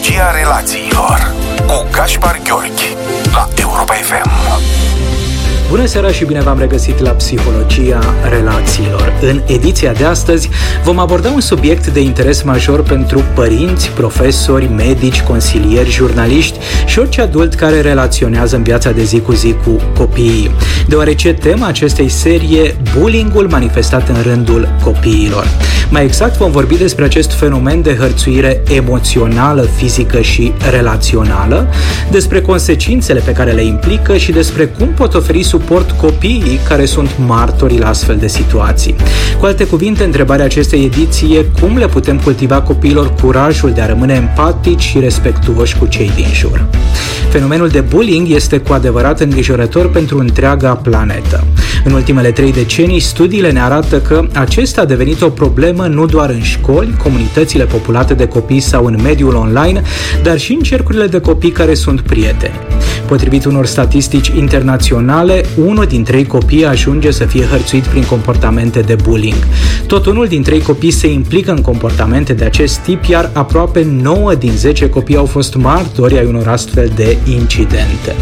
Psihologia relațiilor cu Gaspar Gheorghi la Europa FM. Bună seara și bine v-am regăsit la Psihologia Relațiilor. În ediția de astăzi vom aborda un subiect de interes major pentru părinți, profesori, medici, consilieri, jurnaliști și orice adult care relaționează în viața de zi cu zi cu copiii, deoarece tema acestei serie e bullyingul manifestat în rândul copiilor. Mai exact vom vorbi despre acest fenomen de hărțuire emoțională, fizică și relațională, despre consecințele pe care le implică și despre cum pot oferi suport copiii care sunt martori la astfel de situații. Cu alte cuvinte, întrebarea acestei ediții e cum le putem cultiva copiilor curajul de a rămâne empatici și respectuoși cu cei din jur. Fenomenul de bullying este cu adevărat îngrijorător pentru întreaga planetă. În ultimele trei decenii, studiile ne arată că acesta a devenit o problemă nu doar în școli, comunitățile populate de copii sau în mediul online, dar și în cercurile de copii care sunt prieteni. Potrivit unor statistici internaționale, unul din trei copii ajunge să fie hărțuit prin comportamente de bullying. Tot unul din trei copii se implică în comportamente de acest tip, iar aproape 9 din 10 copii au fost martori ai unor astfel de incidente.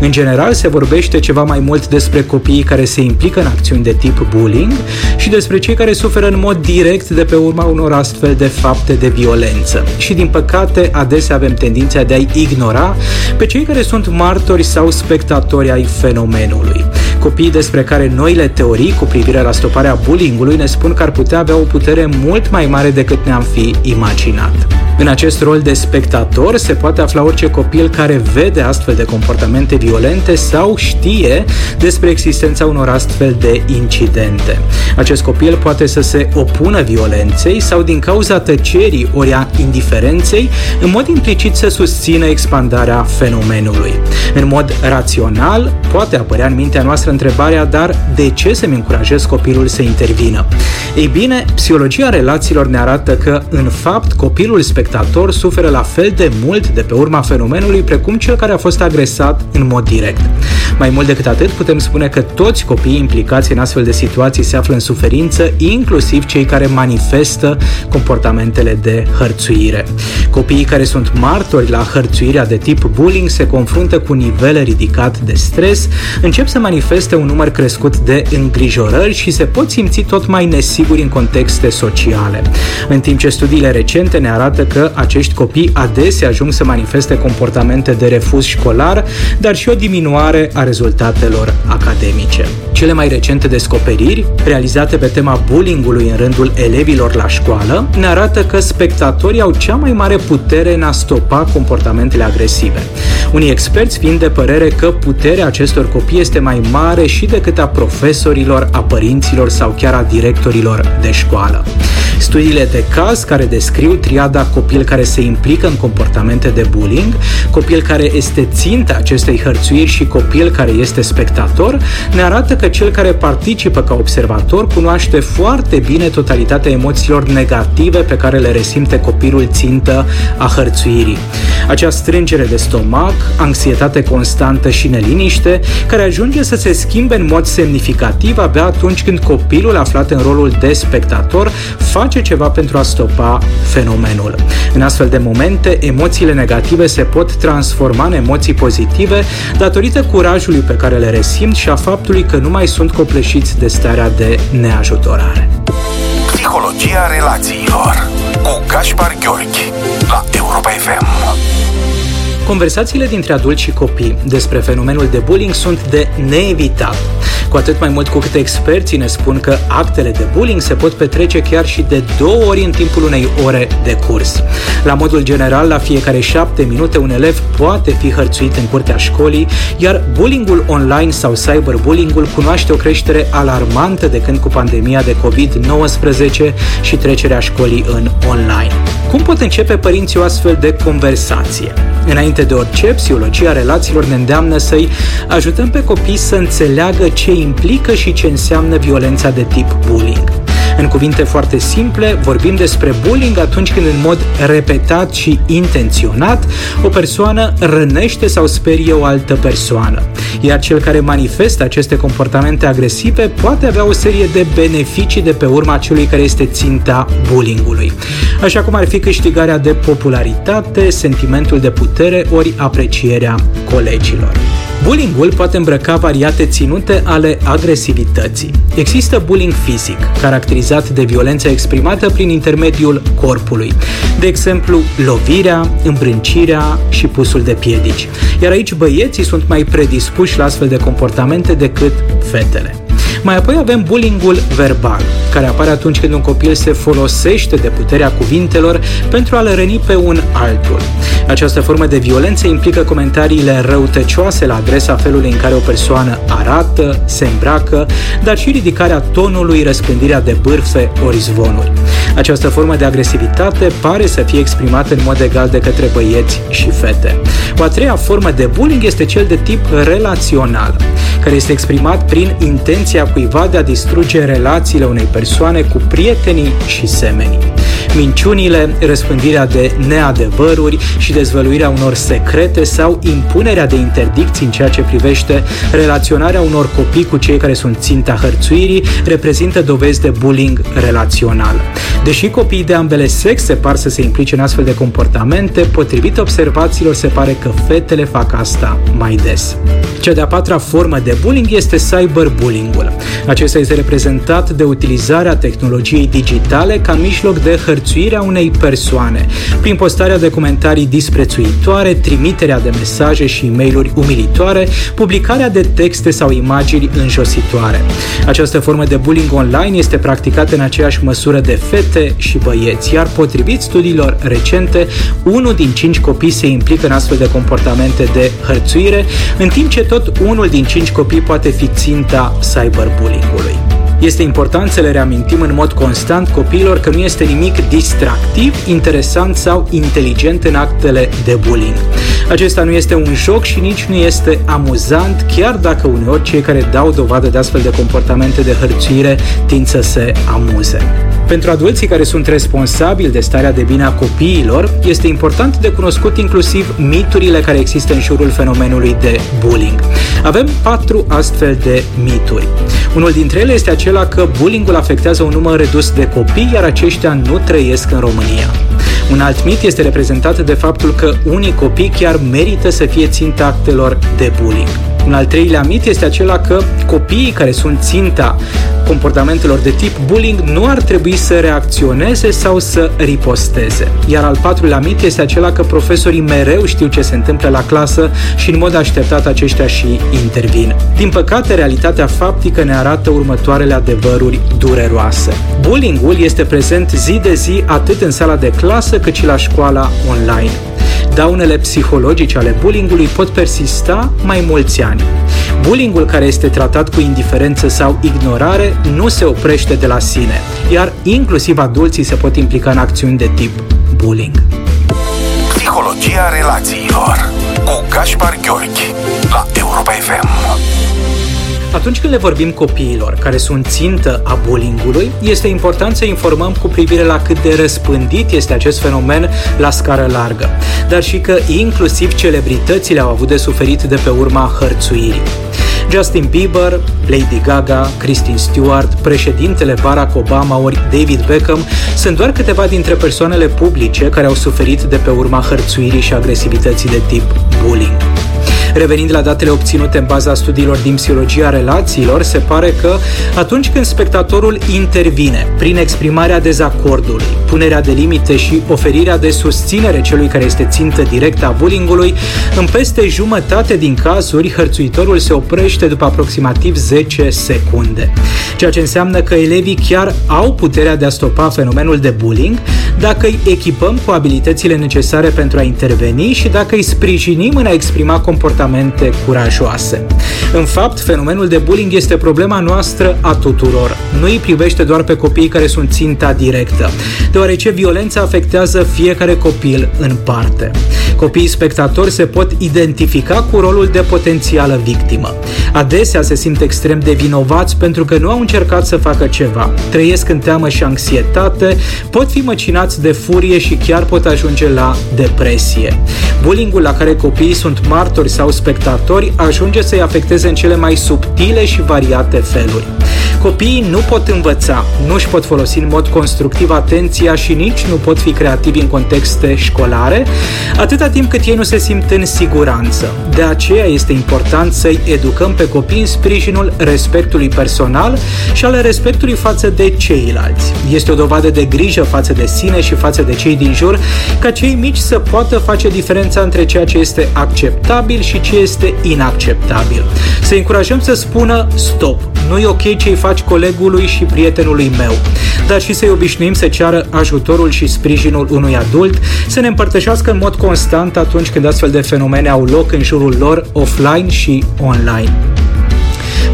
În general, se vorbește ceva mai mult despre copiii care se implică în acțiuni de tip bullying și despre cei care suferă în mod direct de pe urma unor astfel de fapte de violență. Și din păcate, adesea avem tendința de a-i ignora pe cei care sunt martori sau spectatori ai fenomenului. Copiii despre care noile teorii cu privire la stoparea bullyingului ne spun că ar putea avea o putere mult mai mare decât ne-am fi imaginat. În acest rol de spectator se poate afla orice copil care vede astfel de comportamente violente sau știe despre existența unor astfel de incidente. Acest copil poate să se opună violenței sau din cauza tăcerii ori a indiferenței, în mod implicit să susțină expandarea fenomenului. În mod rațional, poate apărea în mintea noastră întrebarea, dar de ce să-mi încurajez copilul să intervină? Ei bine, psihologia relațiilor ne arată că, în fapt, copilul spectator suferă la fel de mult de pe urma fenomenului precum cel care a fost agresat în mod direct. Mai mult decât atât, putem spune că toți copiii implicați în astfel de situații se află în suferință, inclusiv cei care manifestă comportamentele de hărțuire. Copiii care sunt martori la hărțuirea de tip bullying se confruntă cu nivele ridicat de stres, încep să manifeste un număr crescut de îngrijorări și se pot simți tot mai nesiguri în contexte sociale. În timp ce studiile recente ne arată că acești copii adesea ajung să manifeste comportamente de refuz școlar, dar și o diminuare a rezultatelor academice. Cele mai recente descoperiri, realizate pe tema bullyingului în rândul elevilor la școală, ne arată că spectatorii au cea mai mare putere în a stopa comportamentele agresive. Unii experți fiind de părere că puterea acestor copii este mai mare și decât a profesorilor, a părinților sau chiar a directorilor de școală. Studiile de caz care descriu triada copil care se implică în comportamente de bullying, copil care este ținta acestei hărțuiri și copil care este spectator, ne arată că cel care participă ca observator cunoaște foarte bine totalitatea emoțiilor negative pe care le resimte copilul țintă a hărțuirii. Acea strângere de stomac, anxietate constantă și neliniște, care ajunge să se schimbe în mod semnificativ abia atunci când copilul aflat în rolul de spectator face ceva pentru a stopa fenomenul. În astfel de momente, emoțiile negative se pot transforma în emoții pozitive datorită curajului pe care le resimt și a faptului că nu mai sunt copleșiți de starea de neajutorare. Psihologia relațiilor cu Gaspar Gheorghi la Europa FM. Conversațiile dintre adulți și copii despre fenomenul de bullying sunt de neevitat, cu atât mai mult cu cât experții ne spun că actele de bullying se pot petrece chiar și de două ori în timpul unei ore de curs. La modul general, la fiecare șapte minute un elev poate fi hărțuit în curtea școlii, iar bullyingul online sau cyberbullyingul cunoaște o creștere alarmantă de când cu pandemia de COVID-19 și trecerea școlii în online. Cum pot începe părinții o astfel de conversație? Înainte de orice, psihologia relațiilor ne îndeamnă să-i ajutăm pe copii să înțeleagă ce implică și ce înseamnă violența de tip bullying. În cuvinte foarte simple, vorbim despre bullying atunci când în mod repetat și intenționat o persoană rănește sau sperie o altă persoană. Iar cel care manifestă aceste comportamente agresive poate avea o serie de beneficii de pe urma celui care este ținta bullyingului. Așa cum ar fi câștigarea de popularitate, sentimentul de putere ori aprecierea colegilor. Bullyingul poate îmbrăca variate ținute ale agresivității. Există bullying fizic, caracterizat de violență exprimată prin intermediul corpului, de exemplu lovirea, îmbrâncirea și pusul de piedici. Iar aici băieții sunt mai predispuși la astfel de comportamente decât fetele. Mai apoi avem bullyingul verbal, care apare atunci când un copil se folosește de puterea cuvintelor pentru a-l răni pe un altul. Această formă de violență implică comentariile răutăcioase la adresa felului în care o persoană arată, se îmbracă, dar și ridicarea tonului, răspândirea de bârfe ori zvonuri. Această formă de agresivitate pare să fie exprimată în mod egal de către băieți și fete. O a treia formă de bullying este cel de tip relațional, care este exprimat prin intenția cuiva de a distruge relațiile unei persoane cu prietenii și semenii. Minciunile, răspândirea de neadevăruri și dezvăluirea unor secrete sau impunerea de interdicții în ceea ce privește relaționarea unor copii cu cei care sunt ținta hărțuirii reprezintă dovezi de bullying relațional. Deși copiii de ambele sexe par să se implice în astfel de comportamente, potrivit observațiilor se pare că fetele fac asta mai des. Cea de-a patra formă de bullying este cyberbullying-ul. Acesta este reprezentat de utilizarea tehnologiei digitale ca mijloc de hărțuire a unei persoane, prin postarea de comentarii disprețuitoare, trimiterea de mesaje și e mail umilitoare, publicarea de texte sau imagini înjositoare. Această formă de bullying online este practicată în aceeași măsură de fete și băieți, iar potrivit studiilor recente, unul din cinci copii se implică în astfel de comportamente de hărțuire, în timp ce tot unul din cinci copii poate fi ținta cyberbullying-ului. Este important să le reamintim în mod constant copiilor că nu este nimic distractiv, interesant sau inteligent în actele de bullying. Acesta nu este un joc și nici nu este amuzant, chiar dacă uneori cei care dau dovadă de astfel de comportamente de hărțuire tind să se amuze. Pentru adulții care sunt responsabili de starea de bine a copiilor, este important de cunoscut inclusiv miturile care există în jurul fenomenului de bullying. Avem patru astfel de mituri. Unul dintre ele este acela că bullyingul afectează un număr redus de copii, iar aceștia nu trăiesc în România. Un alt mit este reprezentat de faptul că unii copii chiar merită să fie ținta actelor de bullying. Un al treilea mit este acela că copiii care sunt ținta comportamentelor de tip bullying nu ar trebui să reacționeze sau să riposteze. Iar al patrulea mit este acela că profesorii mereu știu ce se întâmplă la clasă și în mod așteptat aceștia și intervin. Din păcate, realitatea faptică ne arată următoarele adevăruri dureroase. Bullyingul este prezent zi de zi atât în sala de clasă cât și la școala online. Daunele psihologice ale bullyingului pot persista mai mulți ani. Bullyingul care este tratat cu indiferență sau ignorare nu se oprește de la sine, iar inclusiv adulții se pot implica în acțiuni de tip bullying. Psihologia relațiilor cu Gaspar Gheorghi la Europa FM. Atunci când le vorbim copiilor care sunt țintă a bullyingului, este important să informăm cu privire la cât de răspândit este acest fenomen la scară largă, dar și că inclusiv celebritățile au avut de suferit de pe urma hărțuirii. Justin Bieber, Lady Gaga, Kristen Stewart, președintele Barack Obama ori David Beckham sunt doar câteva dintre persoanele publice care au suferit de pe urma hărțuirii și agresivității de tip bullying. Revenind la datele obținute în baza studiilor din psihologia relațiilor, se pare că atunci când spectatorul intervine prin exprimarea dezacordului, punerea de limite și oferirea de susținere celui care este țintă directă a bullyingului, în peste jumătate din cazuri, hărțuitorul se oprește după aproximativ 10 secunde. Ceea ce înseamnă că elevii chiar au puterea de a stopa fenomenul de bullying dacă îi echipăm cu abilitățile necesare pentru a interveni și dacă îi sprijinim în a exprima comportamentul comportamente curajoase. În fapt, fenomenul de bullying este problema noastră a tuturor. Nu îi privește doar pe copiii care sunt ținta directă, deoarece violența afectează fiecare copil în parte. Copiii spectatori se pot identifica cu rolul de potențială victimă. Adesea se simt extrem de vinovați pentru că nu au încercat să facă ceva. Trăiesc în teamă și anxietate, pot fi măcinați de furie și chiar pot ajunge la depresie. Bullyingul la care copiii sunt martori sau spectatori ajunge să-i afecteze în cele mai subtile și variate feluri. Copiii nu pot învăța, nu își pot folosi în mod constructiv atenția și nici nu pot fi creativi în contexte școlare, atâta timp cât ei nu se simt în siguranță. De aceea este important să-i educăm pe copii în sprijinul respectului personal și al respectului față de ceilalți. Este o dovadă de grijă față de sine și față de cei din jur ca cei mici să poată face diferența între ceea ce este acceptabil și ce este inacceptabil. Să încurajăm să spună stop, nu e ok ce îi faci colegului și prietenului meu, dar și să-i obișnuim să ceară ajutorul și sprijinul unui adult, să ne împărtășească în mod constant atunci când astfel de fenomene au loc în jurul lor offline și online.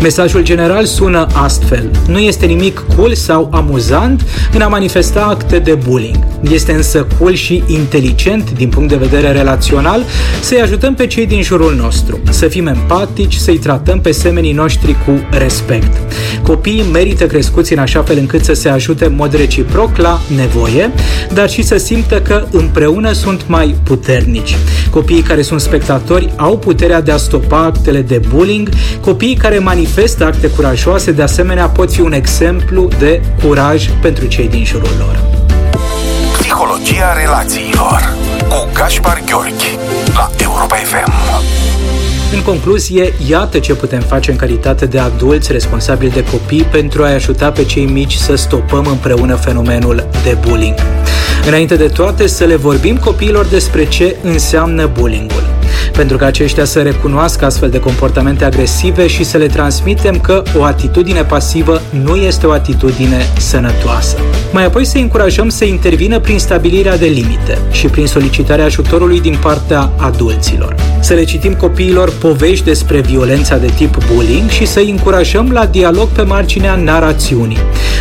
Mesajul general sună astfel. Nu este nimic cool sau amuzant în a manifesta acte de bullying. Este însă cool și inteligent din punct de vedere relațional să-i ajutăm pe cei din jurul nostru, să fim empatici, să-i tratăm pe semenii noștri cu respect. Copiii merită crescuți în așa fel încât să se ajute în mod reciproc la nevoie, dar și să simtă că împreună sunt mai puternici. Copiii care sunt spectatori au puterea de a stopa actele de bullying, copiii care manifestă acte curajoase de asemenea pot fi un exemplu de curaj pentru cei din jurul lor. Psihologia relațiilor cu Gaspar Gheorghi la Europa FM. În concluzie, iată ce putem face în calitate de adulți responsabili de copii pentru a-i ajuta pe cei mici să stopăm împreună fenomenul de bullying. Înainte de toate, să le vorbim copiilor despre ce înseamnă bullyingul pentru că aceștia să recunoască astfel de comportamente agresive și să le transmitem că o atitudine pasivă nu este o atitudine sănătoasă. Mai apoi să încurajăm să intervină prin stabilirea de limite și prin solicitarea ajutorului din partea adulților. Să le citim copiilor povești despre violența de tip bullying și să îi încurajăm la dialog pe marginea narațiunii,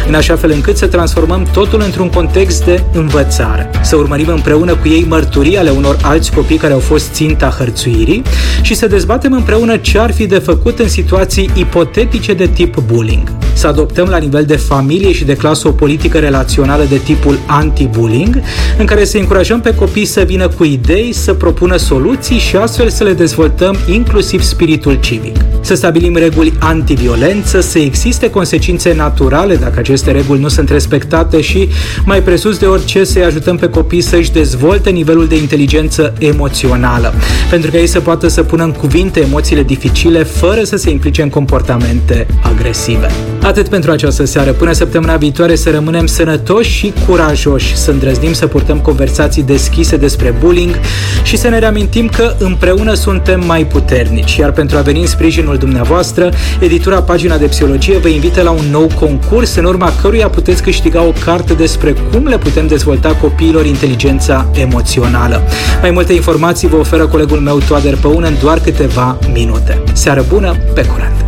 în așa fel încât să transformăm totul într-un context de învățare. Să urmărim împreună cu ei mărturii ale unor alți copii care au fost ținta hărțuirii supraviețuirii și să dezbatem împreună ce ar fi de făcut în situații ipotetice de tip bullying. Să adoptăm la nivel de familie și de clasă o politică relațională de tipul anti-bullying, în care să încurajăm pe copii să vină cu idei, să propună soluții și astfel să le dezvoltăm inclusiv spiritul civic. Să stabilim reguli antiviolență, să existe consecințe naturale dacă aceste reguli nu sunt respectate și, mai presus de orice, să-i ajutăm pe copii să-și dezvolte nivelul de inteligență emoțională, pentru că ei să poată să pună în cuvinte emoțiile dificile fără să se implice în comportamente agresive. Atât pentru această seară. Până săptămâna viitoare să rămânem sănătoși și curajoși, să îndrăznim să purtăm conversații deschise despre bullying și să ne reamintim că împreună suntem mai puternici. Iar pentru a veni în sprijinul dumneavoastră, editura Pagina de Psihologie vă invită la un nou concurs în urma căruia puteți câștiga o carte despre cum le putem dezvolta copiilor inteligența emoțională. Mai multe informații vă oferă colegul meu Toader Păun în doar câteva minute. Seară bună, pe curând!